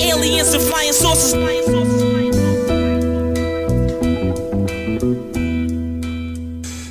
Aliens and flying saucers.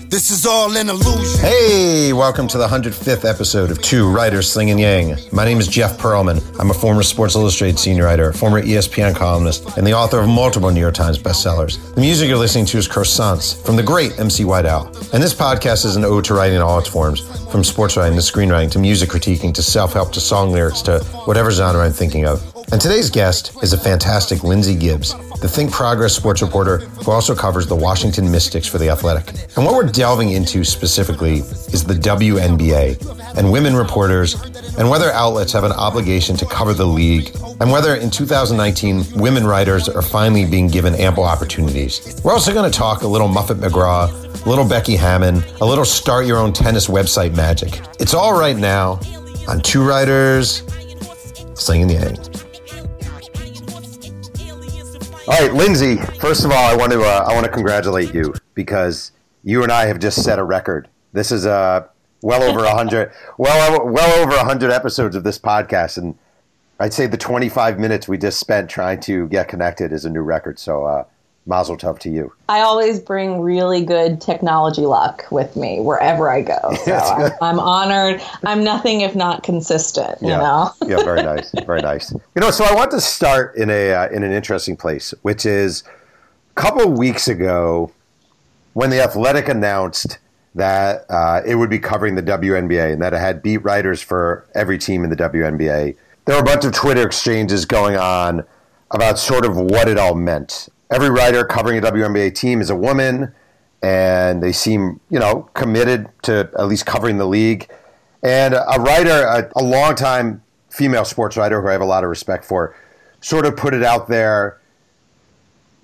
This is all an illusion. Hey, welcome to the 105th episode of Two Writers Slinging Yang. My name is Jeff Pearlman. I'm a former Sports Illustrated senior writer, former ESPN columnist, and the author of multiple New York Times bestsellers. The music you're listening to is Croissants from the great MC White Owl. And this podcast is an ode to writing in all its forms, from sports writing to screenwriting to music critiquing to self help to song lyrics to whatever genre I'm thinking of. And today's guest is a fantastic Lindsay Gibbs, the Think Progress sports reporter who also covers the Washington Mystics for The Athletic. And what we're delving into specifically is the WNBA and women reporters and whether outlets have an obligation to cover the league and whether in 2019 women writers are finally being given ample opportunities. We're also going to talk a little Muffet McGraw, a little Becky Hammon, a little start your own tennis website magic. It's all right now on Two Writers Slinging the Yang. All right, Lindsay. First of all, I want to uh, I want to congratulate you because you and I have just set a record. This is uh, well over hundred, well well over hundred episodes of this podcast, and I'd say the 25 minutes we just spent trying to get connected is a new record. So uh, Mazel tov to you. I always bring really good technology luck with me wherever I go. So I'm, I'm, honored. I'm nothing if not consistent. You yeah. know. yeah, very nice, very nice. You know, so I want to start in a uh, in an interesting place, which is a couple of weeks ago when the Athletic announced that uh, it would be covering the WNBA and that it had beat writers for every team in the WNBA. There were a bunch of Twitter exchanges going on about sort of what it all meant every writer covering a WNBA team is a woman, and they seem, you know, committed to at least covering the league. And a writer, a, a longtime female sports writer who I have a lot of respect for, sort of put it out there.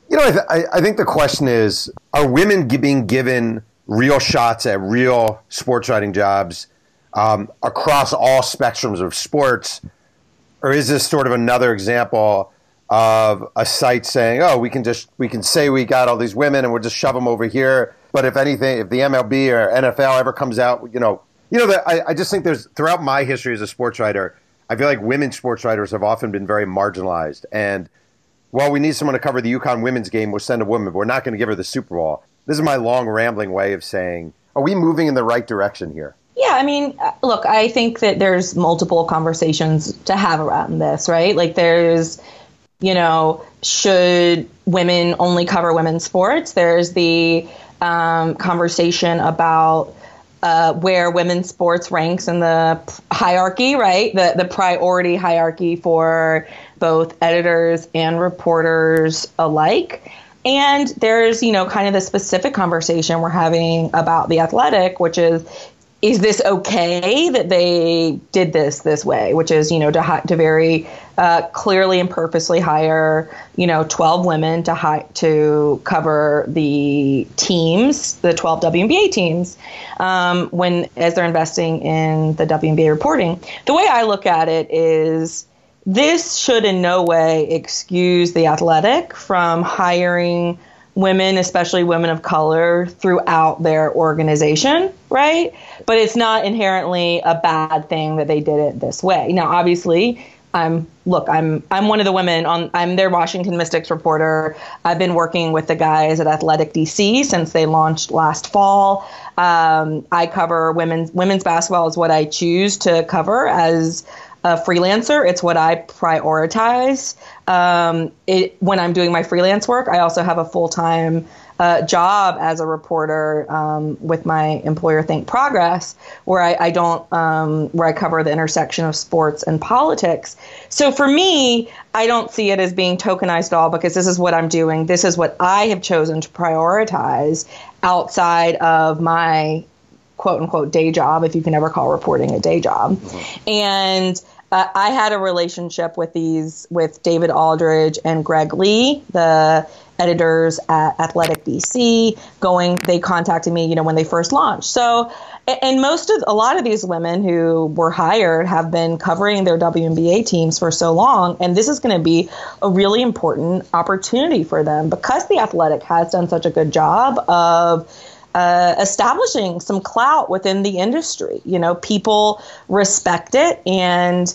You know, I, th- I think the question is: Are women being given real shots at real sports writing jobs um, across all spectrums of sports, or is this sort of another example? Of a site saying, "Oh, we can just we can say we got all these women and we'll just shove them over here." But if anything, if the MLB or NFL ever comes out, you know, you know I, I just think there's throughout my history as a sports writer, I feel like women sports writers have often been very marginalized. And while we need someone to cover the UConn women's game, we'll send a woman, but we're not going to give her the Super Bowl. This is my long rambling way of saying, are we moving in the right direction here? Yeah, I mean, uh, look, I think that there's multiple conversations to have around this, right? Like there's you know, should women only cover women's sports? There's the um, conversation about uh, where women's sports ranks in the hierarchy, right? The the priority hierarchy for both editors and reporters alike. And there's, you know, kind of the specific conversation we're having about the athletic, which is is this okay that they did this this way, which is, you know, to, to very uh, clearly and purposely hire, you know, 12 women to hi- to cover the teams, the 12 WNBA teams, um, when as they're investing in the WNBA reporting. The way I look at it is this should in no way excuse the athletic from hiring women, especially women of color, throughout their organization, right? But it's not inherently a bad thing that they did it this way. Now, obviously, I'm look, I'm I'm one of the women on I'm their Washington Mystics reporter. I've been working with the guys at Athletic DC since they launched last fall. Um, I cover women's women's basketball is what I choose to cover as a freelancer. It's what I prioritize. Um, it, when I'm doing my freelance work, I also have a full time uh, job as a reporter um, with my employer Think Progress, where I, I don't um, where I cover the intersection of sports and politics. So for me, I don't see it as being tokenized at all because this is what I'm doing. This is what I have chosen to prioritize outside of my quote unquote day job, if you can ever call reporting a day job. Mm-hmm. And uh, I had a relationship with these with David Aldridge and Greg Lee, the editors at Athletic DC Going, they contacted me, you know, when they first launched. So, and most of a lot of these women who were hired have been covering their WNBA teams for so long, and this is going to be a really important opportunity for them because the Athletic has done such a good job of uh, establishing some clout within the industry. You know, people respect it, and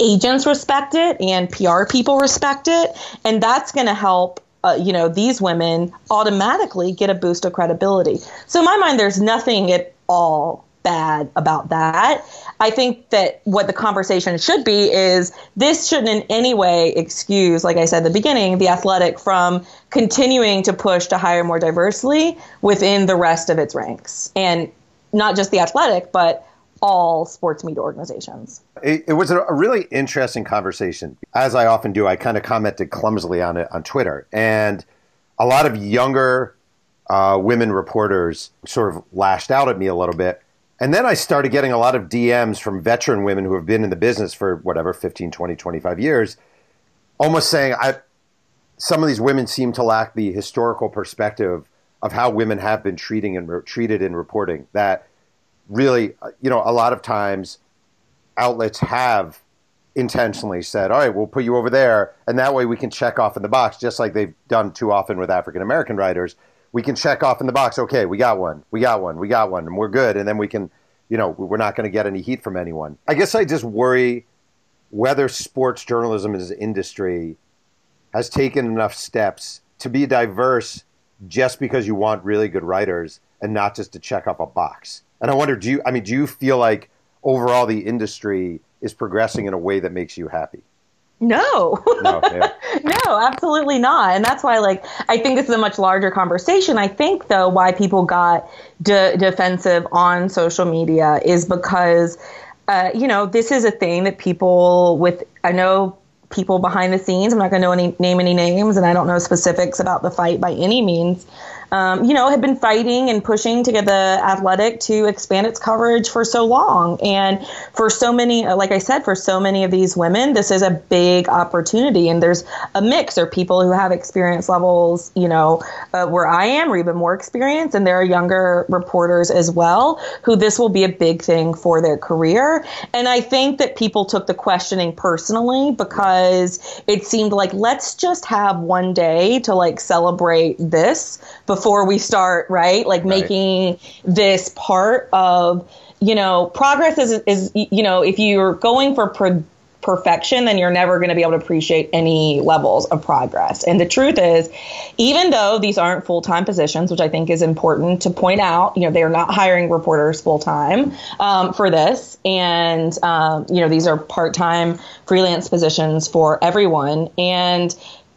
agents respect it and PR people respect it. And that's going to help uh, you know, these women automatically get a boost of credibility. So in my mind, there's nothing at all bad about that. I think that what the conversation should be is this shouldn't in any way excuse, like I said at the beginning, the athletic from continuing to push to hire more diversely within the rest of its ranks. And not just the athletic, but all sports media organizations. It, it, was a really interesting conversation. As I often do, I kind of commented clumsily on it on Twitter. And a lot of younger uh, women reporters sort of lashed out at me a little bit. And then I started getting a lot of DMs from veteran women who have been in the business for whatever, 15, 20, 25 years, almost saying, I, some of these women seem to lack the historical perspective of how women have been treating and re- treated in reporting. That really, uh, you know, a lot of times outlets have intentionally said, all right, we'll put you over there. And that way we can check off in the box, just like they've done too often with African American writers. We can check off in the box, okay, we got one, we got one, we got one, and we're good. And then we can, you know, we're not going to get any heat from anyone. I guess I just worry whether sports journalism as an industry has taken enough steps to be diverse just because you want really good writers and not just to check off a box. And I wonder, do you? I mean, do you feel like overall the industry is progressing in a way that makes you happy? No, no, yeah. no, absolutely not. And that's why, like, I think this is a much larger conversation. I think, though, why people got de- defensive on social media is because, uh, you know, this is a thing that people with, I know people behind the scenes. I'm not going to any, name any names, and I don't know specifics about the fight by any means um, you know, had been fighting and pushing to get the athletic to expand its coverage for so long. And for so many, uh, like I said, for so many of these women, this is a big opportunity. And there's a mix. Are people who have experience levels, you know, uh, where I am, or even more experience. And there are younger reporters as well who this will be a big thing for their career. And I think that people took the questioning personally because it seemed like let's just have one day to like celebrate this before before we start, right? Like right. making this part of, you know, progress is, is, you know, if you're going for pro- perfection, then you're never going to be able to appreciate any levels of progress. And the truth is, even though these aren't full time positions, which I think is important to point out, you know, they are not hiring reporters full time um, for this. And, um, you know, these are part time freelance positions for everyone. And,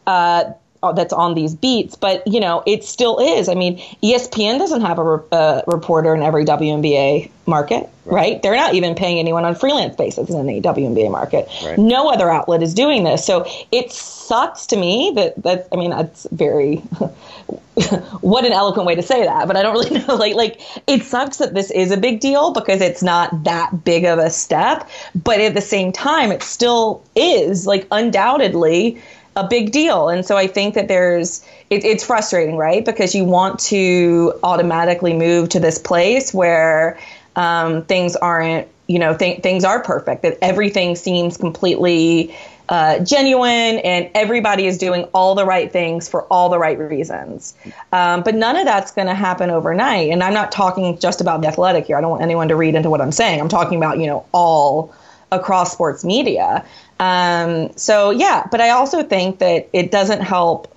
uh, uh, Uh, that's on these beats, but you know it still is. I mean, ESPN doesn't have a, re- a reporter in every WNBA market, right. right. They're not even paying anyone on freelance basis in the WNBA market. Right. No other outlet is doing this, so it sucks to me that that. I mean, that's very. what an eloquent way to say that, but I don't really know. Like, like it sucks that this is a big deal because it's not that big of a step, but at the same time, it still is like undoubtedly a big deal. And so I think that there's, it, it's frustrating, right? Because you want to automatically move to this place where um, things aren't, you know, th- things are perfect, that everything seems completely uh, genuine and everybody is doing all the right things for all the right reasons. Um, but none of that's going to happen overnight. And I'm not talking just about the athletic here. I don't want anyone to read into what I'm saying. I'm talking about, you know, all across sports media. Um, so yeah, but I also think that it doesn't help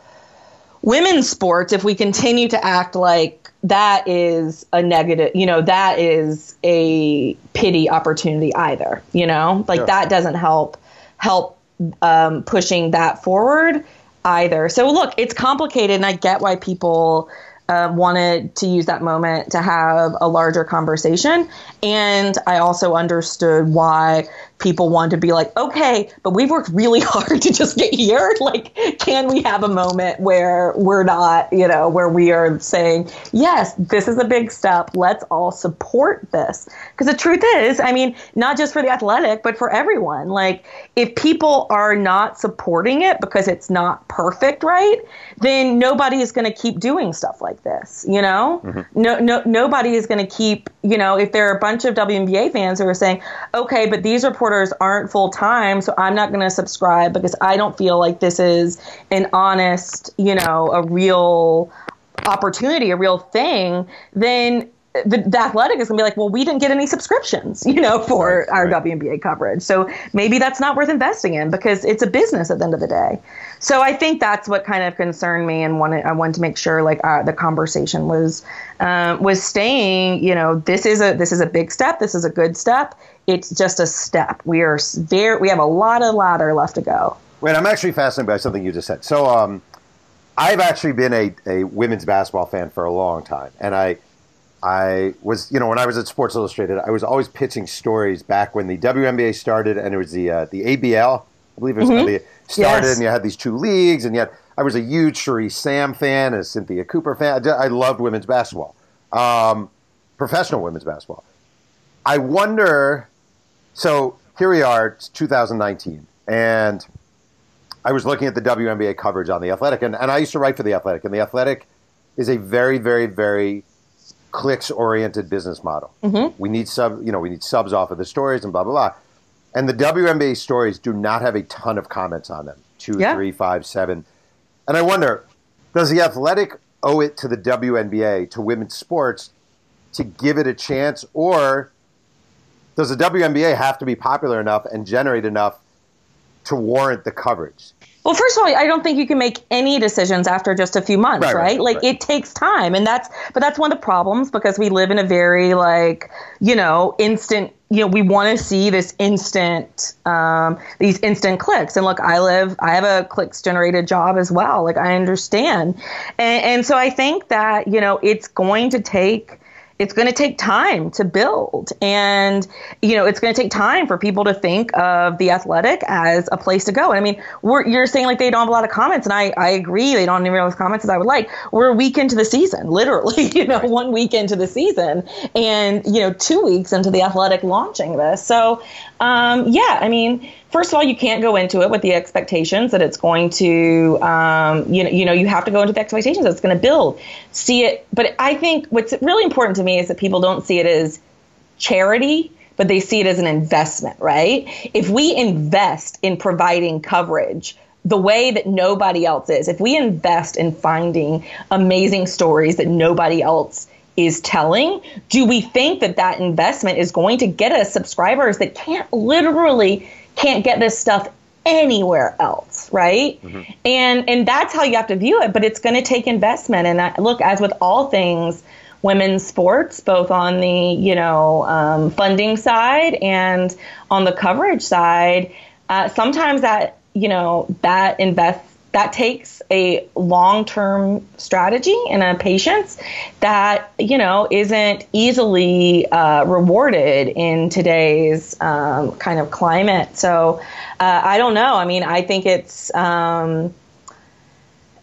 women's sports if we continue to act like that is a negative, you know, that is a pity opportunity either, you know, like sure. that doesn't help help um, pushing that forward either. So look, it's complicated, and I get why people uh, wanted to use that moment to have a larger conversation. And I also understood why people want to be like, okay, but we've worked really hard to just get here. Like, can we have a moment where we're not, you know, where we are saying, yes, this is a big step. Let's all support this. Because the truth is, I mean, not just for the athletic, but for everyone. Like, if people are not supporting it because it's not perfect, right, then nobody is going to keep doing stuff like this, you know? Mm-hmm. No, no, nobody is going to keep, you know, if there are a bunch of WNBA fans who are saying, okay, but these reporters reporters aren't full time, so I'm not going to subscribe because I don't feel like this is an honest, you know, a real opportunity, a real thing, then the, the athletic is going to be like, well, we didn't get any subscriptions, you know, for Right, our right. WNBA coverage. So maybe that's not worth investing in because it's a business at the end of the day. So I think that's what kind of concerned me, and wanted I wanted to make sure like uh, the conversation was um, was staying. You know, this is a this is a big step. This is a good step. It's just a step. We are very we have a lot of ladder left to go. Wait, I'm actually fascinated by something you just said. So, um, I've actually been a, a women's basketball fan for a long time, and I, I was, you know, when I was at Sports Illustrated, I was always pitching stories back when the WNBA started, and it was the uh, the ABL, I believe it was they started, Yes. and you had these two leagues, and yet I was a huge Cherie Sam fan, and a Cynthia Cooper fan. I, I loved women's basketball, um, professional women's basketball. I wonder. So here we are, it's 2019, and I was looking at the WNBA coverage on the Athletic, and, and I used to write for the Athletic, and the Athletic is a very, very, very clicks-oriented business model. Mm-hmm. We need sub, you know, we need subs off of the stories and blah blah blah. And the WNBA stories do not have a ton of comments on them. Two, Yeah. three, five, seven. And I wonder, does the Athletic owe it to the WNBA, to women's sports, to give it a chance, or does the WNBA have to be popular enough and generate enough to warrant the coverage? Well, first of all, I don't think you can make any decisions after just a few months, Right, right? right, like right. it takes time, and that's but that's one of the problems because we live in a very like you know instant. You know, we want to see this instant, um, these instant clicks. And look, I live, I have a clicks generated job as well. Like I understand, and, and so I think that you know it's going to take it's going to take time to build. And you know it's going to take time for people to think of the athletic as a place to go. I mean we're, you're saying like they don't have a lot of comments and I, I agree they don't have as comments as i would like. We're a week into the season literally you know one week into the season and you know two weeks into the athletic launching this. So um, yeah i mean first of all, you can't go into it with the expectations that it's going to, um, you know, you know, you have to go into the expectations that it's going to build. See it, but I think what's really important to me is that people don't see it as charity, but they see it as an investment, right? If we invest in providing coverage the way that nobody else is, if we invest in finding amazing stories that nobody else is telling, do we think that that investment is going to get us subscribers that can't literally can't get this stuff anywhere else, right? And and that's how you have to view it, but it's going to take investment and I, look as with all things women's sports, both on the you know um, funding side and on the coverage side. Uh, sometimes that you know that invest that takes a long-term strategy and a patience that you know isn't easily uh, rewarded in today's um, kind of climate. So uh, I don't know. I mean, I think it's. Um,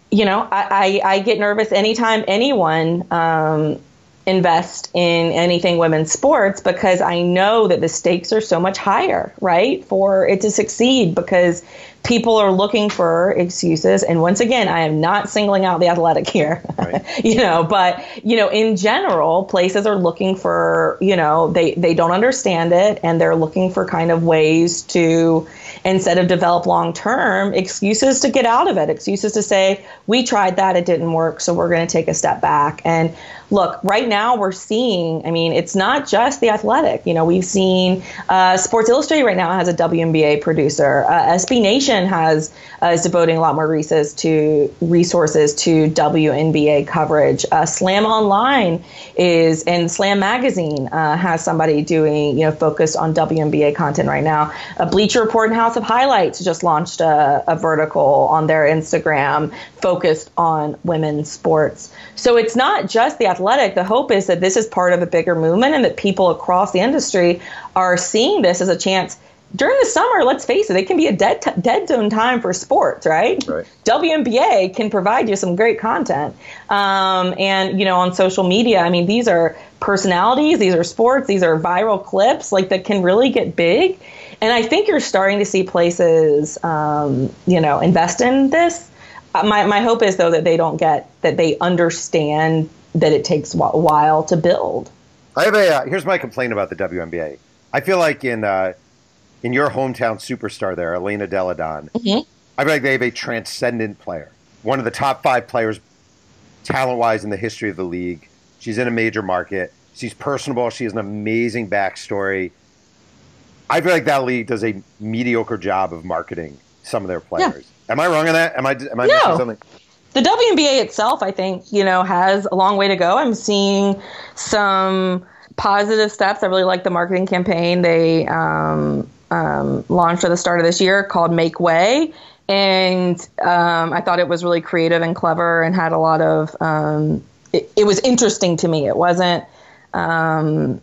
you know, I, I, I get nervous anytime anyone um, invest in anything women's sports because I know that the stakes are so much higher, right, for it to succeed because people are looking for excuses. And once again, I am not singling out the athletic here, Right. you know, but, you know, in general, places are looking for, you know, they, they don't understand it and they're looking for kind of ways to, instead of develop long term excuses to get out of it, excuses to say, we tried that, it didn't work, so we're going to take a step back. And look, right now we're seeing, I mean, it's not just the athletic. You know, we've seen uh, Sports Illustrated right now has a WNBA producer. Uh, SB Nation has uh, is devoting a lot more resources to resources to WNBA coverage. Uh, Slam Online is and Slam Magazine uh, has somebody doing you know focused on WNBA content right now. Uh, Bleacher Report and House of Highlights just launched a, a vertical on their Instagram focused on women's sports. So it's not just the athletic. The hope is that this is part of a bigger movement and that people across the industry are seeing this as a chance. During the summer, let's face it, it can be a dead t- dead zone time for sports, right? Right. WNBA can provide you some great content. Um, and, you know, on social media, I mean, these are personalities, these are sports, these are viral clips, like that can really get big. And I think you're starting to see places, um, you know, invest in this. Uh, my, my hope is, though, that they don't get, that they understand that it takes a while to build. I have a uh, here's my complaint about the WNBA. I feel like in uh, in your hometown superstar there, Elena Delle Donne, I feel like they have a transcendent player, one of the top five players talent wise in the history of the league. She's in a major market. She's personable. She has an amazing backstory. I feel like that league does a mediocre job of marketing some of their players. Am I wrong on that? Am I am I missing something? the WNBA itself, I think, you know, has a long way to go. I'm seeing some positive steps. I really like the marketing campaign they um, um, launched at the start of this year called Make Way. And um, I thought it was really creative and clever and had a lot of, um, it, it was interesting to me. It wasn't um,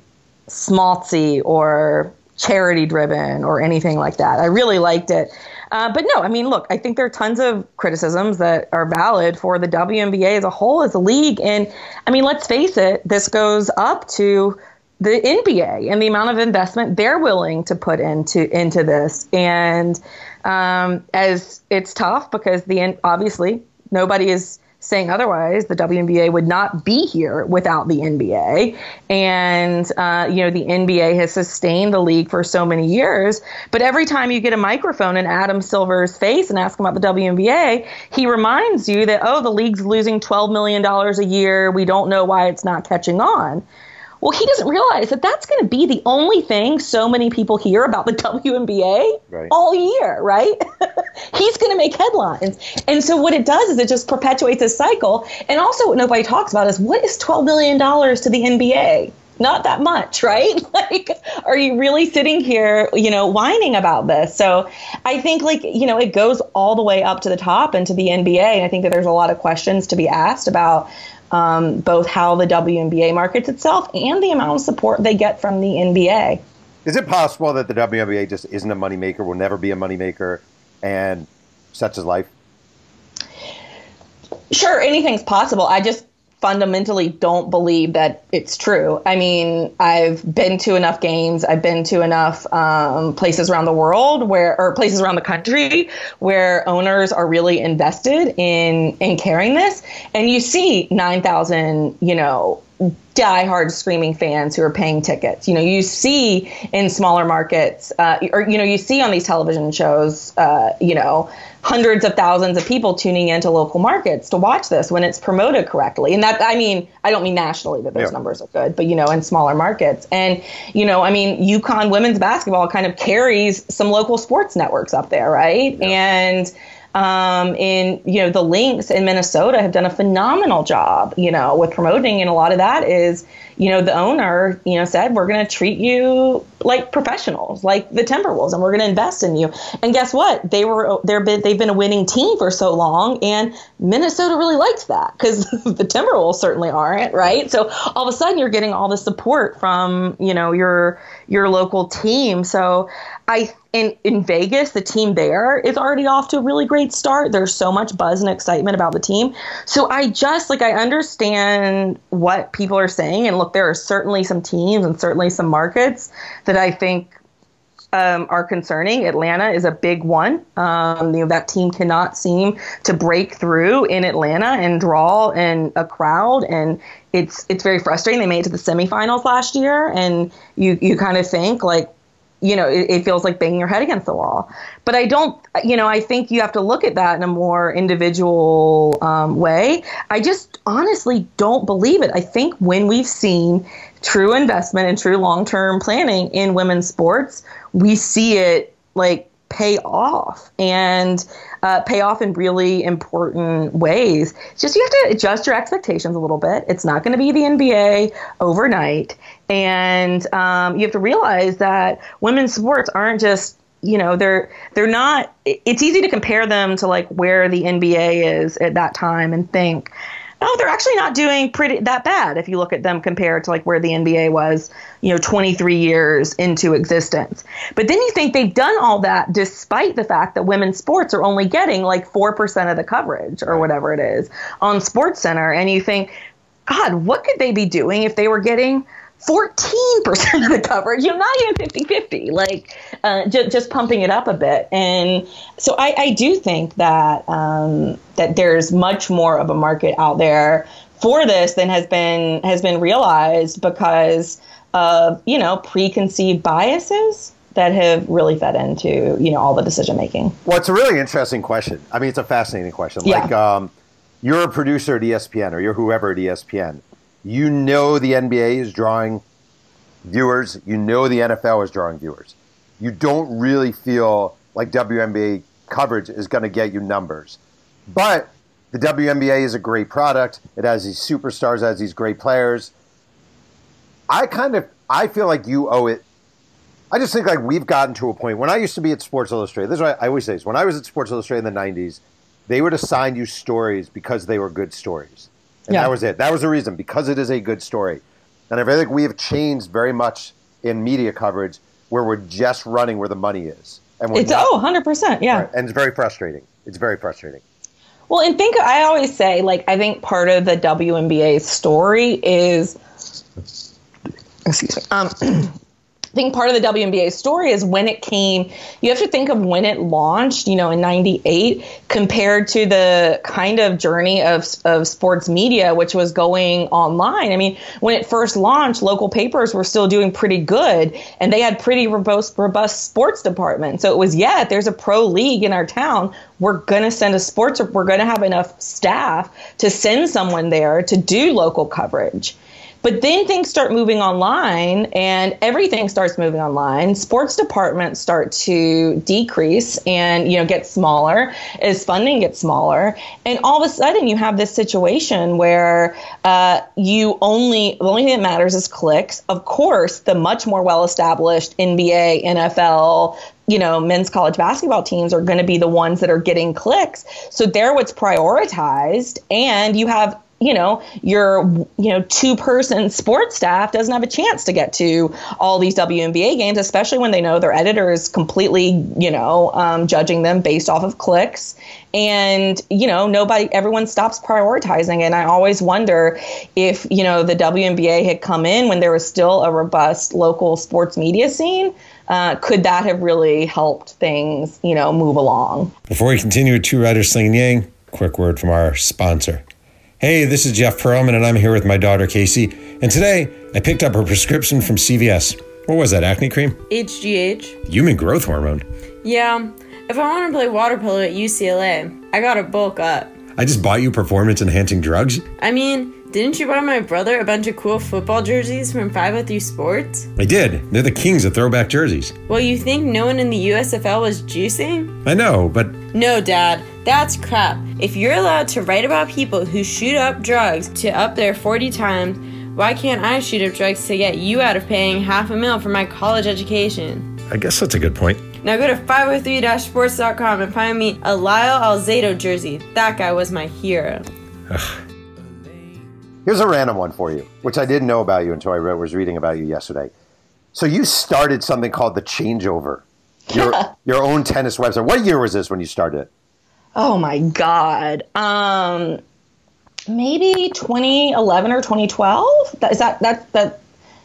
smaltzy or charity driven or anything like that. I really liked it. Uh, but no, I mean, look, I think there are tons of criticisms that are valid for the WNBA as a whole, as a league. And I mean, let's face it, this goes up to the NBA and the amount of investment they're willing to put into into this. And um, as it's tough because the obviously nobody is saying otherwise, the WNBA would not be here without the NBA. And, uh, you know, the NBA has sustained the league for so many years. But every time you get a microphone in Adam Silver's face and ask him about the WNBA, he reminds you that, oh, the league's losing $12 million a year. We don't know why it's not catching on. Well, he doesn't realize that that's going to be the only thing so many people hear about the WNBA Right. all year, right? He's going to make headlines. And so what it does is it just perpetuates this cycle. And also what nobody talks about is what is $12 million to the NBA? Not that much, right? Like, are you really sitting here, you know, whining about this? So I think, like, you know, it goes all the way up to the top and to the NBA. And I think that there's a lot of questions to be asked about um, both how the WNBA markets itself and the amount of support they get from the NBA. Is it possible that the WNBA just isn't a moneymaker, will never be a moneymaker, and such is life? Sure, anything's possible. I just fundamentally don't believe that it's true. I mean, I've been to enough games, I've been to enough um, places around the world where, or places around the country where owners are really invested in in carrying this, and you see nine thousand, you know, diehard screaming fans who are paying tickets. You know, you see in smaller markets, uh, or you know, you see on these television shows, uh, you know, hundreds of thousands of people tuning into local markets to watch this when it's promoted correctly. And that, I mean, I don't mean nationally that those Yeah. numbers are good, but you know, in smaller markets. And you know, I mean, UConn women's basketball kind of carries some local sports networks up there, right? And um, in you know the Lynx in Minnesota have done a phenomenal job, you know, with promoting, and a lot of that is, you know, the owner, you know, said we're going to treat you like professionals, like the Timberwolves, and we're going to invest in you. And guess what? They were they're been they've been a winning team for so long, and Minnesota really likes that because the Timberwolves certainly aren't, right? So all of a sudden you're getting all the support from you know your your local team. So I in in Vegas, the team there is already off to a really great start. There's so much buzz and excitement about the team. So I just like I understand what people are saying, and look, there are certainly some teams and certainly some markets that I think um, are concerning. Atlanta is a big one. Um, you know that team cannot seem to break through in Atlanta and draw in a crowd, and it's it's very frustrating. They made it to the semifinals last year, and you you kind of think like you know, it, it feels like banging your head against the wall. But I don't, you know, I think you have to look at that in a more individual um, way. I just honestly don't believe it. I think when we've seen true investment and true long term planning in women's sports, we see it like pay off and uh, pay off in really important ways. It's just you have to adjust your expectations a little bit. It's not going to be the NBA overnight. And um, you have to realize that women's sports aren't just you know they're they're not it's easy to compare them to like where the NBA is at that time and think oh they're actually not doing pretty that bad if you look at them compared to like where the NBA was you know 23 years into existence. But then you think they've done all that despite the fact that women's sports are only getting like 4% of the coverage or whatever it is on sports center. And you think god what could they be doing if they were getting 14% of the coverage, you know, not even 50 50, like uh, ju- just pumping it up a bit. And so I, I do think that, um, that there's much more of a market out there for this than has been, has been realized because of, you know, preconceived biases that have really fed into, you know, all the decision making. Well, it's a really interesting question. I mean, it's a fascinating question. Yeah. Like, um, you're a producer at ESPN or you're whoever at ESPN. You know the NBA is drawing viewers, you know the NFL is drawing viewers. You don't really feel like WNBA coverage is going to get you numbers. But the WNBA is a great product. It has these superstars, it has these great players. I kind of I feel like you owe it. I just think like we've gotten to a point. When I used to be at Sports Illustrated, this is what I always say: is when I was at Sports Illustrated in the '90s, they would assign you stories because they were good stories, and Yeah. that was it. That was the reason because it is a good story. And I think we have changed very much in media coverage where we're just running where the money is, and we're It's not- oh, 100%. Yeah. Right. and it's very frustrating. It's very frustrating. Well, and think I always say like I think part of the WNBA story is excuse me. Um think part of the WNBA story is when it came, you have to think of when it launched, you know, in 98 compared to the kind of journey of, of sports media, which was going online. I mean, when it first launched, local papers were still doing pretty good and they had pretty robust, robust sports departments. So it was, yeah, there's a pro league in our town, we're going to send a sports, we're going to have enough staff to send someone there to do local coverage. But then things start moving online and everything starts moving online. Sports departments start to decrease and, you know, get smaller as funding gets smaller. And all of a sudden you have this situation where uh, you only, the only thing that matters is clicks. Of course, the much more well established NBA, NFL, you know, men's college basketball teams are going to be the ones that are getting clicks. So they're what's prioritized. And you have you know your you know two person sports staff doesn't have a chance to get to all these WNBA games especially when they know their editor is completely you know um, judging them based off of clicks. And you know nobody everyone stops prioritizing. And I always wonder if you know the WNBA had come in when there was still a robust local sports media scene uh, could that have really helped things you know move along? Before we continue with Two Writers Slinging Yang, quick word from our sponsor. Hey, this is Jeff Pearlman, and I'm here with my daughter Casey. And today, I picked up her prescription from CVS. What was that, acne cream? HGH. Human growth hormone. Yeah, if I want to play water polo at UCLA, I gotta bulk up. I just bought you performance enhancing drugs. I mean, didn't you buy my brother a bunch of cool football jerseys from 503 Sports? I did. They're the kings of throwback jerseys. Well, you think no one in the USFL was juicing? I know, but No, Dad, that's crap. If you're allowed to write about people who shoot up drugs to up their 40 times, why can't I shoot up drugs to get you out of paying half a mil for my college education? I guess that's a good point. Now go to 503-sports.com and find me a Lyle Alzado jersey. That guy was my hero. Here's a random one for you, which I didn't know about you until I read, was reading about you yesterday. So you started something called the Changeover, your your own tennis website. What year was this when you started it? Oh my god. Um maybe 2011 or 2012? That, is that that that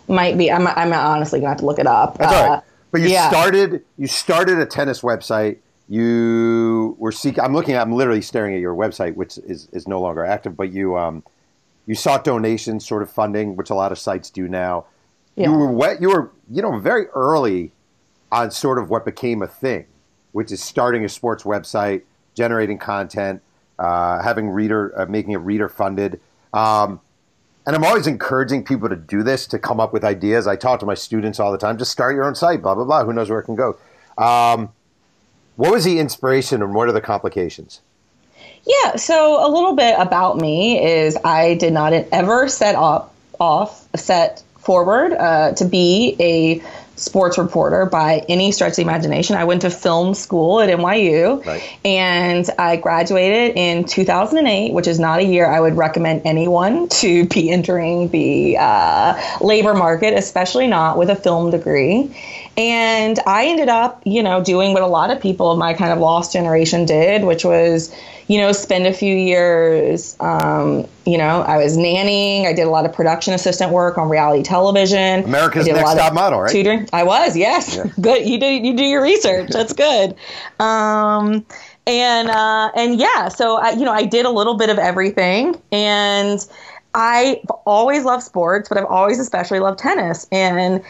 might be I'm I'm honestly going to have to look it up. That's all Uh, right. But you yeah. started you started a tennis website. You were seeking. I'm looking. I'm literally staring at your website, which is is no longer active. But you um you sought donations, sort of funding, which a lot of sites do now. Yeah. You were wet. You were you know very early on sort of what became a thing, which is starting a sports website, generating content, uh, having reader, uh, making it reader funded. Um, and I'm always encouraging people to do this, to come up with ideas. I talk to my students all the time. Just start your own site, blah blah blah. Who knows where it can go? Um, what was the inspiration, and what are the complications? Yeah, so a little bit about me is I did not ever set up off set forward uh, to be a sports reporter by any stretch of the imagination. I went to film school at NYU Right. and I graduated in 2008, which is not a year I would recommend anyone to be entering the uh, labor market, especially not with a film degree. And I ended up, you know, doing what a lot of people of my kind of lost generation did, which was, you know, spend a few years, um, you know, I was nannying. I did a lot of production assistant work on reality television. America's I did a Next Top Model, right? Tutoring. I was, yes. Good. You do you do your research. That's good. Um, and uh, and yeah, so I, you know, I did a little bit of everything, and I've always loved sports, but I've always especially loved tennis. And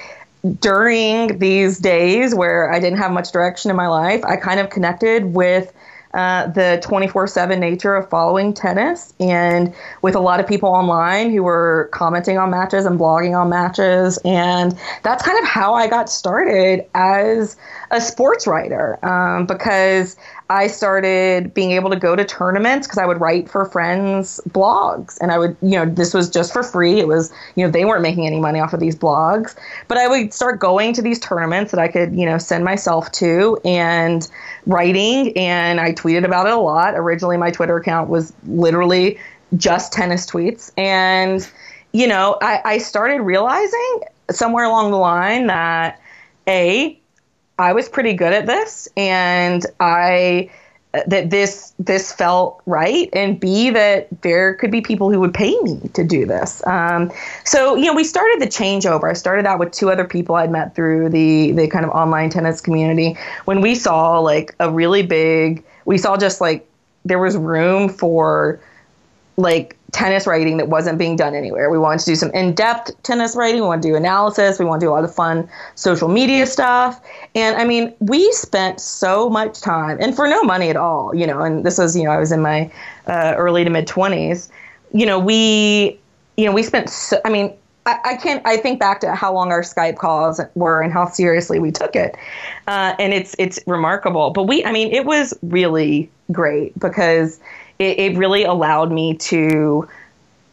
during these days where I didn't have much direction in my life, I kind of connected with uh, the 24 7 nature of following tennis and with a lot of people online who were commenting on matches and blogging on matches. And that's kind of how I got started as a sports writer um, because I started being able to go to tournaments because I would write for friends' blogs. And I would, you know, this was just for free. It was, you know, they weren't making any money off of these blogs. But I would start going to these tournaments that I could, you know, send myself to and writing. And I tweeted about it a lot. Originally, my Twitter account was literally just tennis tweets. And, you know, I, I started realizing somewhere along the line that, A, I was pretty good at this, and I that this this felt right, and B that there could be people who would pay me to do this. Um, so you know, we started the changeover. I started out with two other people I'd met through the the kind of online tennis community. When we saw like a really big, we saw just like there was room for like tennis writing that wasn't being done anywhere. We wanted to do some in-depth tennis writing. We want to do analysis. We want to do a lot of fun social media stuff. And I mean, we spent so much time, and for no money at all, you know. And this was, you know, I was in my uh, early to mid twenties. You know, we, you know, we spent. So, I mean, I, I, can't. I think back to how long our Skype calls were and how seriously we took it, uh, and it's it's remarkable. But we, I mean, it was really great because it, it really allowed me to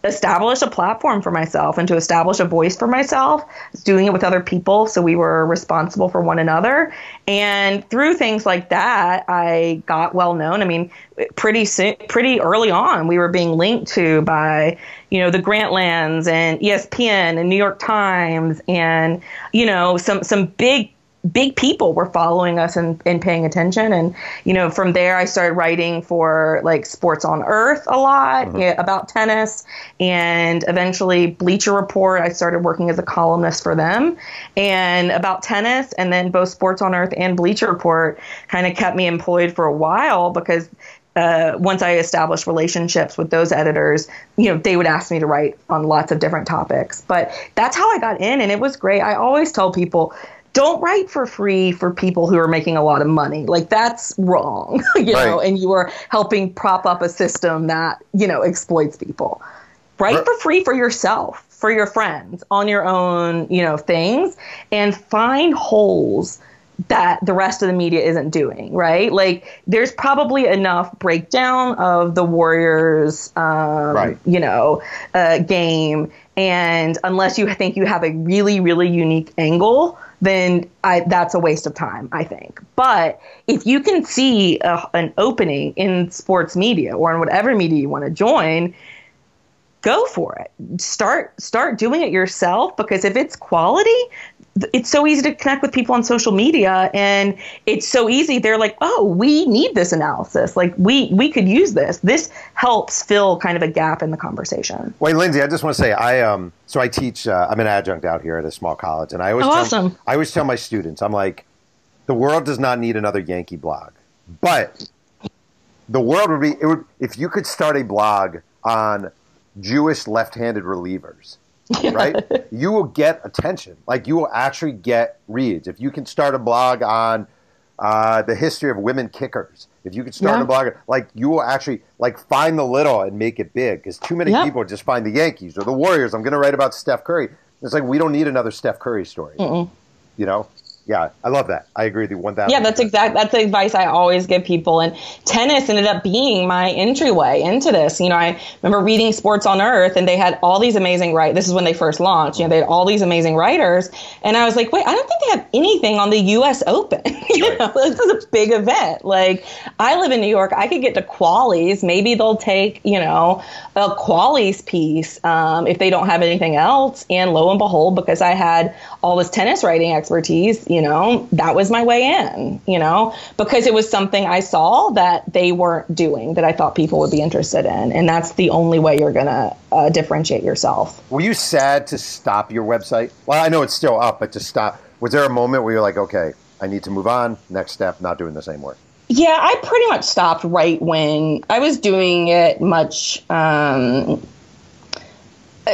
establish a platform for myself and to establish a voice for myself doing it with other people so we were responsible for one another. And through things like that i got well known. I mean pretty soon pretty early on we were being linked to by you know the grantlands and espn and new york times and you know some some big big people were following us and, and paying attention. And, you know, from there, I started writing for like Sports on Earth a lot mm-hmm. yeah, about tennis. And eventually, Bleacher Report, I started working as a columnist for them and about tennis. And then both Sports on Earth and Bleacher Report kind of kept me employed for a while because. Uh, once I established relationships with those editors, you know, they would ask me to write on lots of different topics. But that's how I got in, and it was great. I always tell people don't write for free for people who are making a lot of money. Like that's wrong, you right. know, and you are helping prop up a system that, you know, exploits people. Write right. for free for yourself, for your friends, on your own, you know, things and find holes that the rest of the media isn't doing, right? Like there's probably enough breakdown of the Warriors, um, right. you know, uh, game. And unless you think you have a really, really unique angle, then I, that's a waste of time, I think. But if you can see a, an opening in sports media or in whatever media you want to join, go for it. Start start doing it yourself because if it's quality, it's so easy to connect with people on social media and it's so easy they're like oh we need this analysis. Like we we could use this. This helps fill kind of a gap in the conversation. Wait lindsay i just want to say i um so i teach uh, i'm an adjunct out here at a small college and i always oh, tell, awesome. i always tell my students i'm like the world does not need another yankee blog. But the world would be it would if you could start a blog on jewish left-handed relievers right? you will get attention. Like you will actually get reads. If you can start a blog on uh, the history of women kickers, if you can start yeah. a blog, like you will actually like find the little and make it big. Because too many people just find the Yankees or the Warriors. I'm going to write about Steph Curry. It's like we don't need another Steph Curry story. Mm-mm. You know, yeah, I love that. I agree with you one thousand. Yeah, that's exact. That's the advice I always give people. And tennis ended up being my entryway into this. You know, I remember reading Sports on Earth, and they had all these amazing right. This is when they first launched. You know, they had all these amazing writers, and I was like, wait, I don't think they have anything on the U.S. Open. you right. know, this is a big event. Like, I live in New York. I could get to Qualies. Maybe they'll take you know a Qualies piece um, if they don't have anything else. And lo and behold, because I had all this tennis writing expertise you know, that was my way in, you know, because it was something I saw that they weren't doing that I thought people would be interested in. And that's the only way you're going to uh, differentiate yourself. Were you sad to stop your website? Well, I know it's still up, but to stop, was there a moment where you're like, okay, I need to move on, next step, not doing the same work? Yeah, I pretty much stopped right when I was doing it much. Um,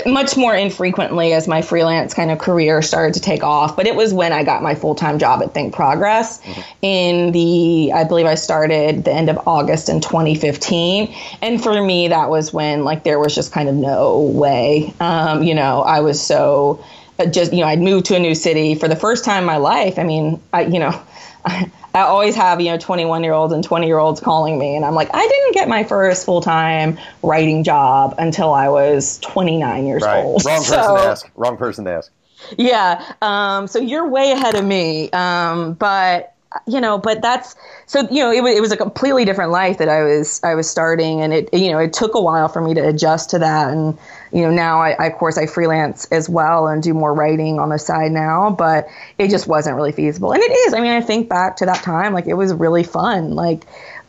much more infrequently as my freelance kind of career started to take off. But it was when I got my full time job at Think Progress mm-hmm. in the, I believe I started the end of August in 2015. And for me, that was when like there was just kind of no way. Um, you know, I was so uh, just, you know, I'd moved to a new city for the first time in my life. I mean, I, you know, I, I always have, you know, 21 year olds and 20 year olds calling me. And I'm like, I didn't get my first full time writing job until I was 29 years right. old. Wrong person to ask. Wrong person to ask. Yeah. Um, so you're way ahead of me. Um, but you know but that's so you know it, it was a completely different life that i was i was starting and it you know it took a while for me to adjust to that and you know now I, I of course i freelance as well and do more writing on the side now but it just wasn't really feasible. And it is. I mean i think back to that time like it was really fun. Like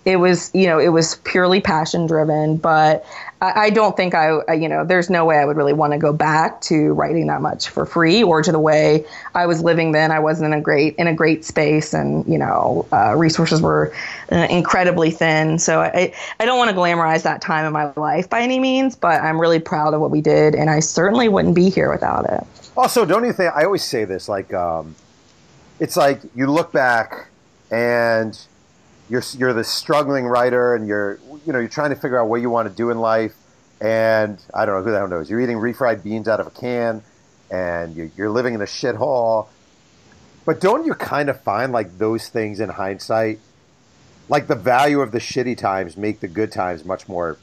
it was you know it was purely passion driven but I, don't think I, I, you know there's no way i would really want to go back to writing that much for free or to the way i was living then. I wasn't in a great in a great space and you know uh, resources were uh, incredibly thin. So i i don't want to glamorize that time in my life by any means but i'm really proud of what we did and i certainly wouldn't be here without it. Also don't you think i always say this like um, it's like you look back and you're you're the struggling writer and you're you know you're trying to figure out what you want to do in life. And I don't know who the hell knows? You're eating refried beans out of a can and you're, you're living in a shithole. But don't you kind of find like those things in hindsight? Like the value of the shitty times make the good times much more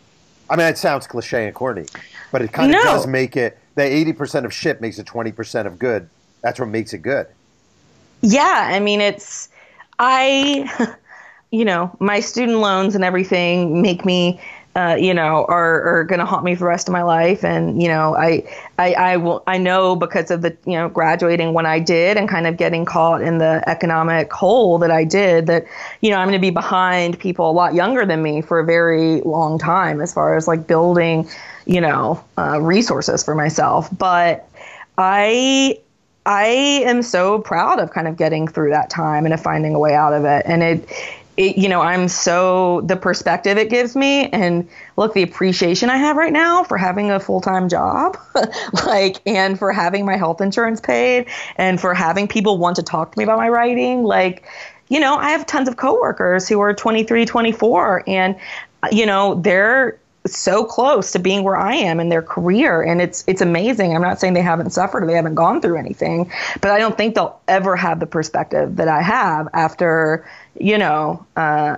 I mean it sounds cliche and corny but it kind of no. does make it the 80% of shit makes it 20% of good. That's what makes it good. Yeah I mean it's I you know, my student loans and everything make me, uh, you know, are, are going to haunt me for the rest of my life. And, you know, I, I, I will, I know because of the, you know, graduating when I did and kind of getting caught in the economic hole that I did that, you know, I'm going to be behind people a lot younger than me for a very long time as far as like building, you know, uh, resources for myself. But I, I am so proud of kind of getting through that time and of finding a way out of it. And it, it, you know, I'm so the perspective it gives me, and look, the appreciation I have right now for having a full time job, like, and for having my health insurance paid, and for having people want to talk to me about my writing. Like, you know, I have tons of coworkers who are 23, 24, and, uh, you know, they're so close to being where I am in their career and it's it's amazing. I'm not saying they haven't suffered or they haven't gone through anything, but I don't think they'll ever have the perspective that I have after you know, uh,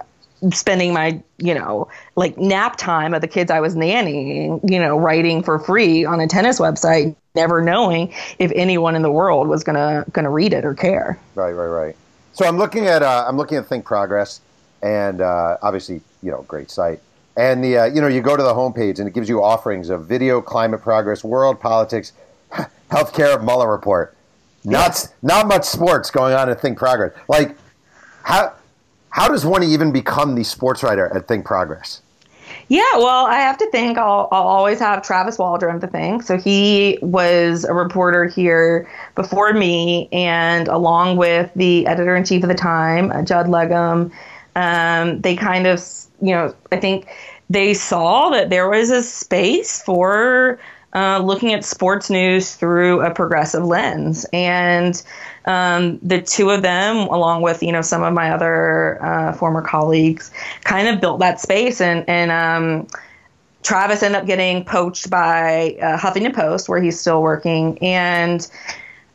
spending my, you know, like nap time of the kids I was nannying, you know, writing for free on a tennis website, never knowing if anyone in the world was gonna gonna read it or care. Right, right, right. So I'm looking at uh, I'm looking at Think Progress, and uh, obviously, you know, great site. And the uh, you know you go to the homepage and it gives you offerings of video, climate progress, world politics, healthcare, Mueller report. Not yeah. not much sports going on in Think Progress. Like how how does one even become the sports writer at Think Progress? Yeah, well, I have to think I'll, I'll always have Travis Waldron to thank. So he was a reporter here before me, and along with the editor in chief of the time, uh, Judd Legum, um, they kind of, you know, I think they saw that there was a space for uh, looking at sports news through a progressive lens. And um, the two of them, along with you know some of my other uh, former colleagues, kind of built that space. And and um, Travis ended up getting poached by uh, Huffington Post, where he's still working. And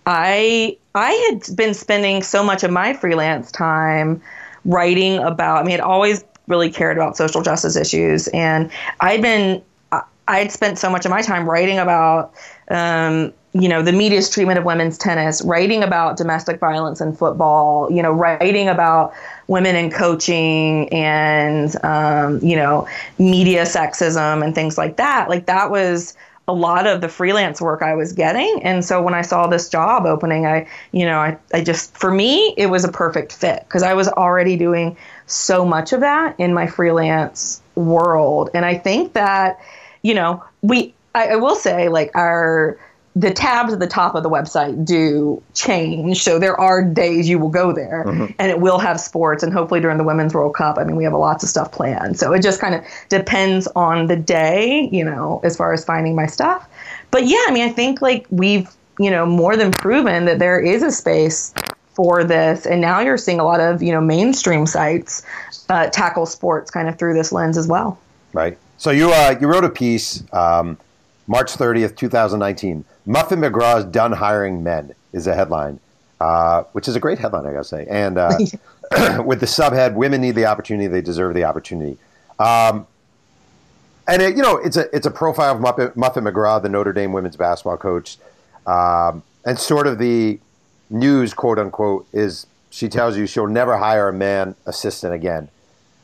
I I had been spending so much of my freelance time writing about. I mean, I'd always really cared about social justice issues, and I'd been I had spent so much of my time writing about, um, you know, the media's treatment of women's tennis, writing about domestic violence in football, you know, writing about women in coaching and, um, you know, media sexism and things like that. Like that was a lot of the freelance work I was getting. And so when I saw this job opening, I, you know, I, I just, for me, it was a perfect fit because I was already doing so much of that in my freelance world. And I think that, you know, we I, I will say like our the tabs at the top of the website do change. So there are days you will go there and it will have sports and hopefully during the Women's World Cup, I mean, we have lots of stuff planned. So it just kind of depends on the day, you know, as far as finding my stuff. But yeah, I mean, I think like we've, you know, more than proven that there is a space for this. And now you're seeing a lot of, you know, mainstream sites uh, tackle sports kind of through this lens as well. Right. So you uh, you wrote a piece um, March 30th, 2019. Muffet McGraw's done hiring men is a headline, uh, which is a great headline, I gotta say. And uh, with the subhead, "Women need the opportunity; they deserve the opportunity." Um, and it, you know, it's a it's a profile of Muffin, Muffet McGraw, the Notre Dame women's basketball coach, um, and sort of the news, quote unquote, is she tells you she'll never hire a man assistant again.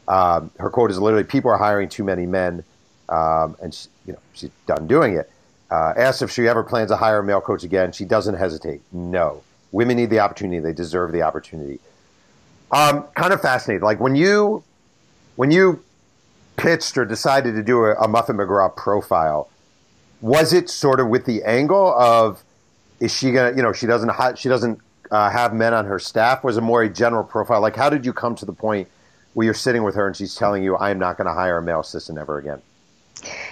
Um, her quote is literally, "People are hiring too many men," um, and she, you know she's done doing it. Uh, asked if she ever plans to hire a male coach again, she doesn't hesitate. No, women need the opportunity; they deserve the opportunity. Um, kind of fascinated. Like when you when you pitched or decided to do a, a Muffet McGraw profile, was it sort of with the angle of is she gonna you know she doesn't ha- she doesn't uh, have men on her staff? Was it more a general profile? Like how did you come to the point where you're sitting with her and she's telling you I am not going to hire a male assistant ever again?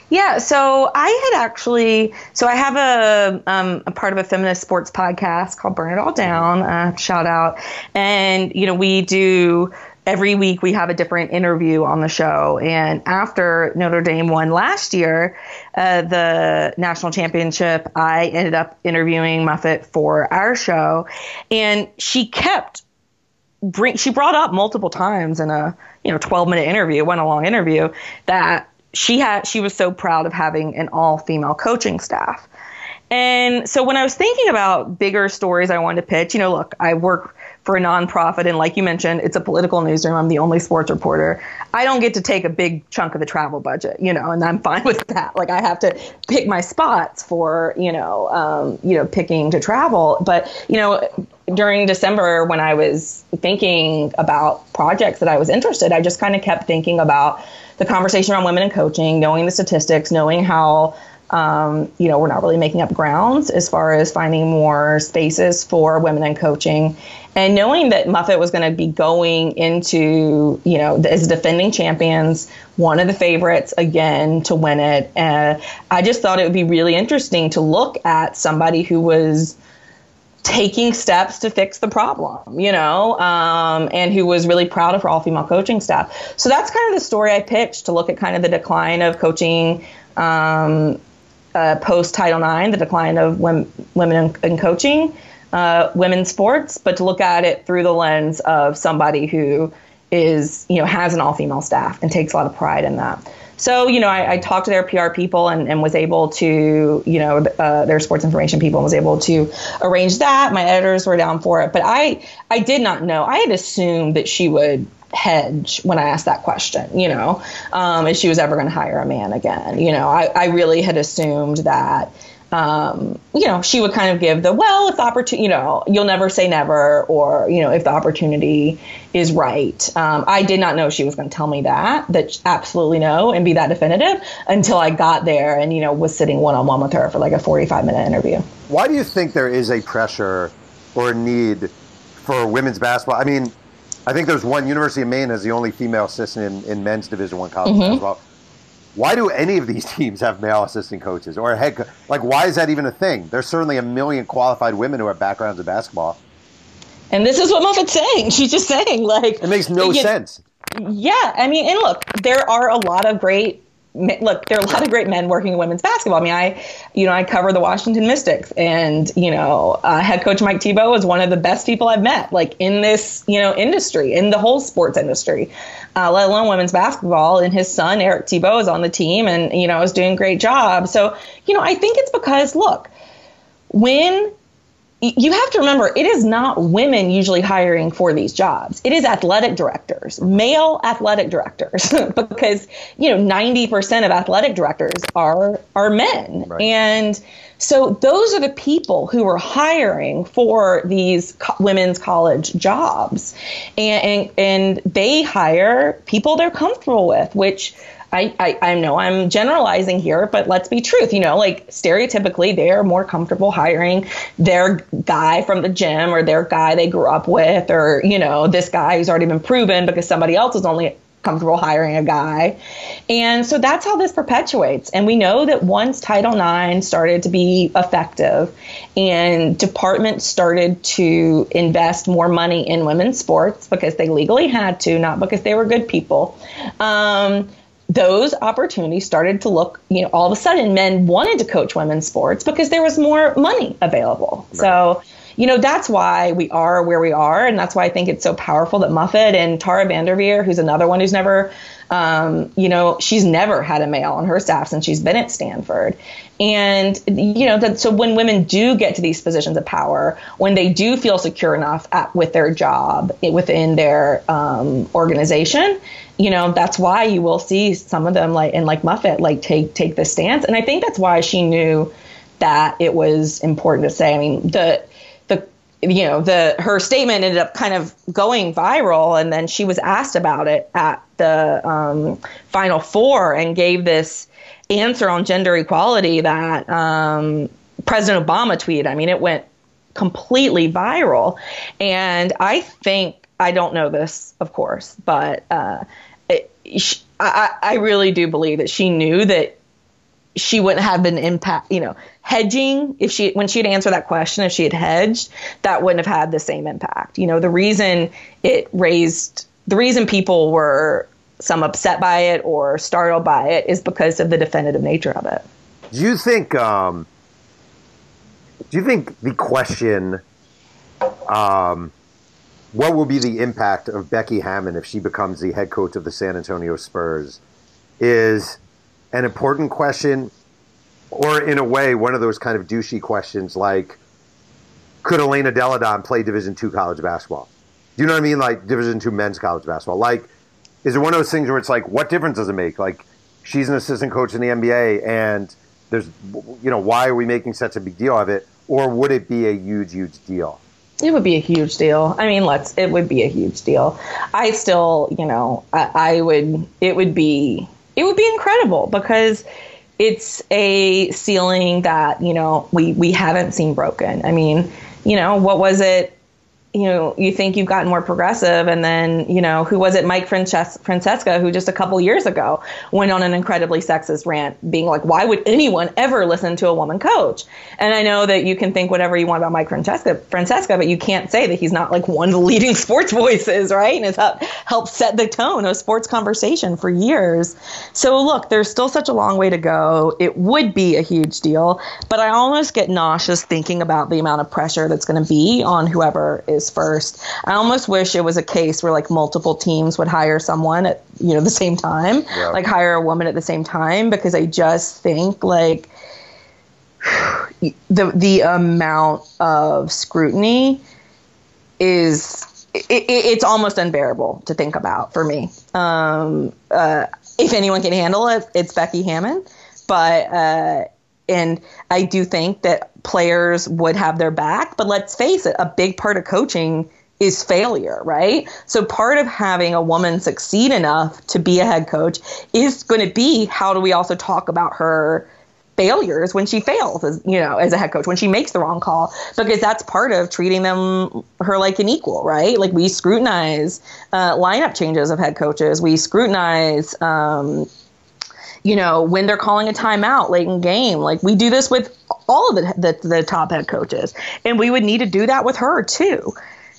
Yeah, so I had actually, so I have a, um, a part of a feminist sports podcast called Burn It All Down, uh, shout out. And, you know, we do every week we have a different interview on the show. And after Notre Dame won last year, uh, the national championship, I ended up interviewing Muffet for our show. And she kept bring she brought up multiple times in a you know 12 minute interview one a long interview that she had she was so proud of having an all female coaching staff. And so when i was thinking about bigger stories i wanted to pitch you know look i work for a nonprofit and like you mentioned it's a political newsroom. I'm the only sports reporter. I don't get to take a big chunk of the travel budget you know and i'm fine with that. Like i have to pick my spots for you know um, you know picking to travel. But you know during december when i was thinking about projects that i was interested i just kind of kept thinking about the conversation around women in coaching knowing the statistics knowing how um, you know, we're not really making up grounds as far as finding more spaces for women in coaching. And knowing that Muffet was going to be going into, you know, as defending champions, one of the favorites again to win it, uh, I just thought it would be really interesting to look at somebody who was taking steps to fix the problem, you know, um, and who was really proud of her all female coaching staff. So that's kind of the story I pitched to look at kind of the decline of coaching um, uh, post Title IX, the decline of women, women in, in coaching, uh, women's sports, but to look at it through the lens of somebody who is, you know, has an all female staff and takes a lot of pride in that. So, you know, I, I talked to their PR people and, and was able to, you know, uh, their sports information people and was able to arrange that. My editors were down for it, but I, I did not know. I had assumed that she would hedge when I asked that question, you know, um, if she was ever going to hire a man again. You know, I, I really had assumed that, um, you know, she would kind of give the, well, if the opportunity, you know, you'll never say never, or, you know, if the opportunity is right. Um, I did not know she was going to tell me that, that absolutely no, and be that definitive until I got there and, you know, was sitting one on one with her for like a 45 minute interview. Why do you think there is a pressure or a need for women's basketball? I mean, I think there's one University of Maine has the only female assistant in, in men's Division One college Mm-hmm. basketball. Why do any of these teams have male assistant coaches or a head? Co- like, why is that even a thing? There's certainly a million qualified women who have backgrounds in basketball. And this is what Muffet's saying. She's just saying, like, It makes no you- sense. Yeah, I mean, and look, there are a lot of great. Look, there are a lot of great men working in women's basketball. I mean, I, you know, I cover the Washington Mystics, and you know, uh, head coach Mike Thibault is one of the best people I've met, like in this, you know, industry, in the whole sports industry, uh, let alone women's basketball. And his son Eric Thibault is on the team, and you know, is doing a great job. So, you know, I think it's because look, when you have to remember it is not women usually hiring for these jobs it is athletic directors male athletic directors because you know 90% of athletic directors are are men Right. and so those are the people who are hiring for these co- women's college jobs and, and and they hire people they're comfortable with which I, I, I know I'm generalizing here, but let's be truth. You know, like stereotypically, they're more comfortable hiring their guy from the gym or their guy they grew up with, or, you know, this guy who's already been proven because somebody else is only comfortable hiring a guy. And so that's how this perpetuates. And we know that once Title IX started to be effective and departments started to invest more money in women's sports because they legally had to, not because they were good people. Um, those opportunities started to look, you know, all of a sudden men wanted to coach women's sports because there was more money available. Right. So you know, that's why we are where we are. And that's why I think it's so powerful that Muffet and Tara VanDerveer, who's another one who's never, um, you know, she's never had a male on her staff since she's been at Stanford. And, you know, that, so when women do get to these positions of power, when they do feel secure enough at, with their job within their um, organization, you know, that's why you will see some of them like, and like Muffet, like take, take the stance. And I think that's why she knew that it was important to say, I mean, the, you know the her statement ended up kind of going viral and then she was asked about it at the um, final four and gave this answer on gender equality that um, president obama tweeted. I mean it went completely viral. And i think i don't know this of course but uh, it, she, I, I really do believe that she knew that she wouldn't have been impact, you know, hedging if she when she'd answered that question if she had hedged, that wouldn't have had the same impact. You know, the reason it raised the reason people were some upset by it or startled by it is because of the definitive nature of it. Do you think um do you think the question um what will be the impact of Becky Hammon if she becomes the head coach of the San Antonio Spurs is an important question, or in a way, one of those kind of douchey questions like, could Elena Delle Donne play Division two college basketball? Do you know what I mean? Like Division two men's college basketball. Like, is it one of those things where it's like, what difference does it make? Like, she's an assistant coach in the NBA, and there's, you know, why are we making such a big deal of it? Or would it be a huge, huge deal? It would be a huge deal. I mean, let's. It would be a huge deal. I still, you know, I, I would. It would be it would be incredible because it's a ceiling that you know we we haven't seen broken. I mean, you know, what was it you know, you think you've gotten more progressive, and then you know, who was it? Mike Frances- Francesa, who just a couple years ago went on an incredibly sexist rant, being like, "Why would anyone ever listen to a woman coach?" And I know that you can think whatever you want about Mike Francesa, Francesa, but you can't say that he's not like one of the leading sports voices, right? And has helped helped set the tone of sports conversation for years. So look, there's still such a long way to go. It would be a huge deal, but I almost get nauseous thinking about the amount of pressure that's going to be on whoever is first. I almost wish it was a case where like multiple teams would hire someone at you know the same time, yeah. like hire a woman at the same time, because I just think like the the amount of scrutiny is it, it, it's almost unbearable to think about for me. Um, uh, if anyone can handle it, it's Becky Hammon, but. Uh, and I do think that players would have their back. But let's face it, a big part of coaching is failure, right? So part of having a woman succeed enough to be a head coach is going to be how do we also talk about her failures when she fails as you know as a head coach when she makes the wrong call because that's part of treating them her like an equal right like we scrutinize uh, lineup changes of head coaches we scrutinize um, you know, when they're calling a timeout late in game. Like we do this with all of the, the, the top head coaches, and we would need to do that with her too.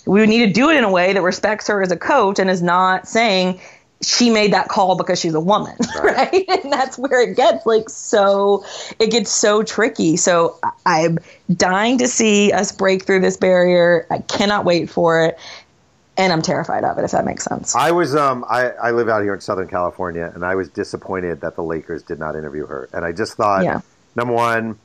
We would need to do it in a way that respects her as a coach and is not saying she made that call because she's a woman, right? right? And that's where it gets like so, it gets so tricky. So I'm dying to see us break through this barrier. I cannot wait for it and I'm terrified of it. If that makes sense. I was um I, I live out here in Southern California, and I was disappointed that the Lakers did not interview her. And I just thought, yeah. number one,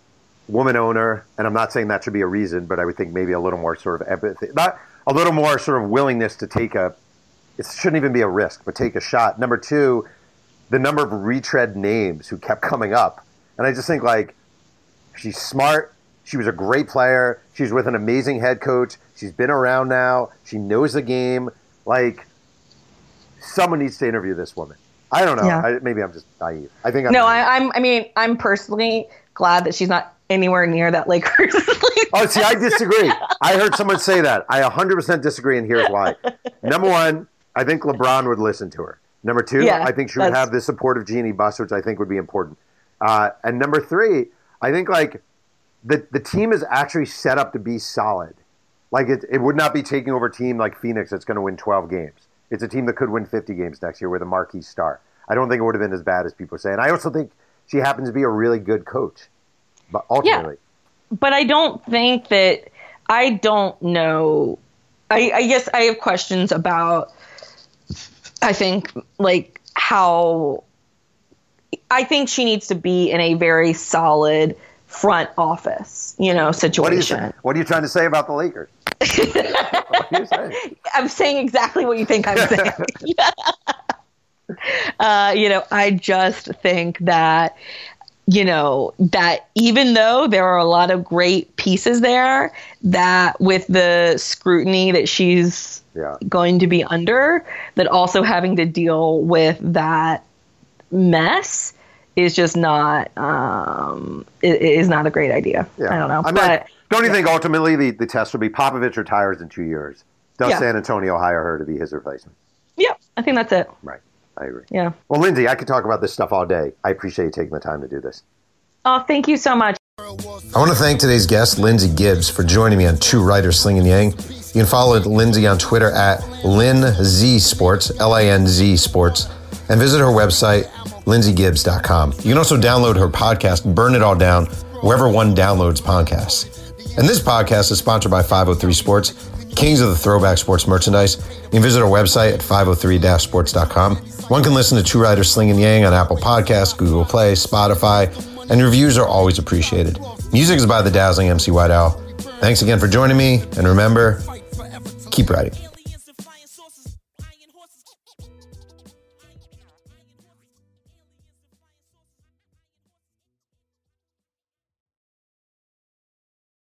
woman owner, and I'm not saying that should be a reason, but I would think maybe a little more sort of empathy, not a little more sort of willingness to take a. It shouldn't even be a risk, but take a shot. Number two, the number of retread names who kept coming up, and I just think like she's smart, she was a great player. She's with an amazing head coach. She's been around now. She knows the game. Like, someone needs to interview this woman. I don't know. Yeah. I, maybe I'm just naive. I think I'm No, naive. I, I'm. I mean, I'm personally glad that she's not anywhere near that Lakers. Oh, see, I disagree. I heard someone say that. I 100% disagree, and here's why. Number one, I think LeBron would listen to her. Number two, Yeah, I think she would that's- have the support of Jeanie Buss, which I think would be important. Uh, and number three, I think like the the team is actually set up to be solid. Like it, it would not be taking over a team like Phoenix that's going to win 12 games. It's a team that could win 50 games next year with a marquee star. I don't think it would have been as bad as people say. And I also think she happens to be a really good coach. But ultimately, Yeah, but I don't think that I don't know. I, I guess I have questions about. I think like how. I think she needs to be in a very solid front office, you know, what are you situation. What are you trying to say about the Lakers? what saying? I'm saying exactly what you think I'm saying. uh, you know, I just think that, you know, that even though there are a lot of great pieces there, that with the scrutiny that she's Yeah. going to be under, that also having to deal with that mess is just not um i- is not a great idea. Yeah. I don't know. I mean, but don't you think ultimately the, the test will be Popovich retires in two years? Does Yeah. San Antonio hire her to be his replacement? yeah, I think that's it. Right. I agree. Yeah. Well, Lindsay, I could talk about this stuff all day. I appreciate you taking the time to do this. Oh, thank you so much. I want to thank today's guest, Lindsay Gibbs, for joining me on Two Writers Slinging Yang. You can follow Lindsay on Twitter at LinZ Sports, L I N Z Sports, and visit her website, lindsaygibbs.com. You can also download her podcast, Burn It All Down, wherever one downloads podcasts. And this podcast is sponsored by 503 Sports, kings of the throwback sports merchandise. You can visit our website at 503-sports.com. One can listen to Two Writers Slinging Yang on Apple Podcasts, Google Play, Spotify, and reviews are always appreciated. Music is by the dazzling MC White Owl. Thanks again for joining me, and remember, keep writing.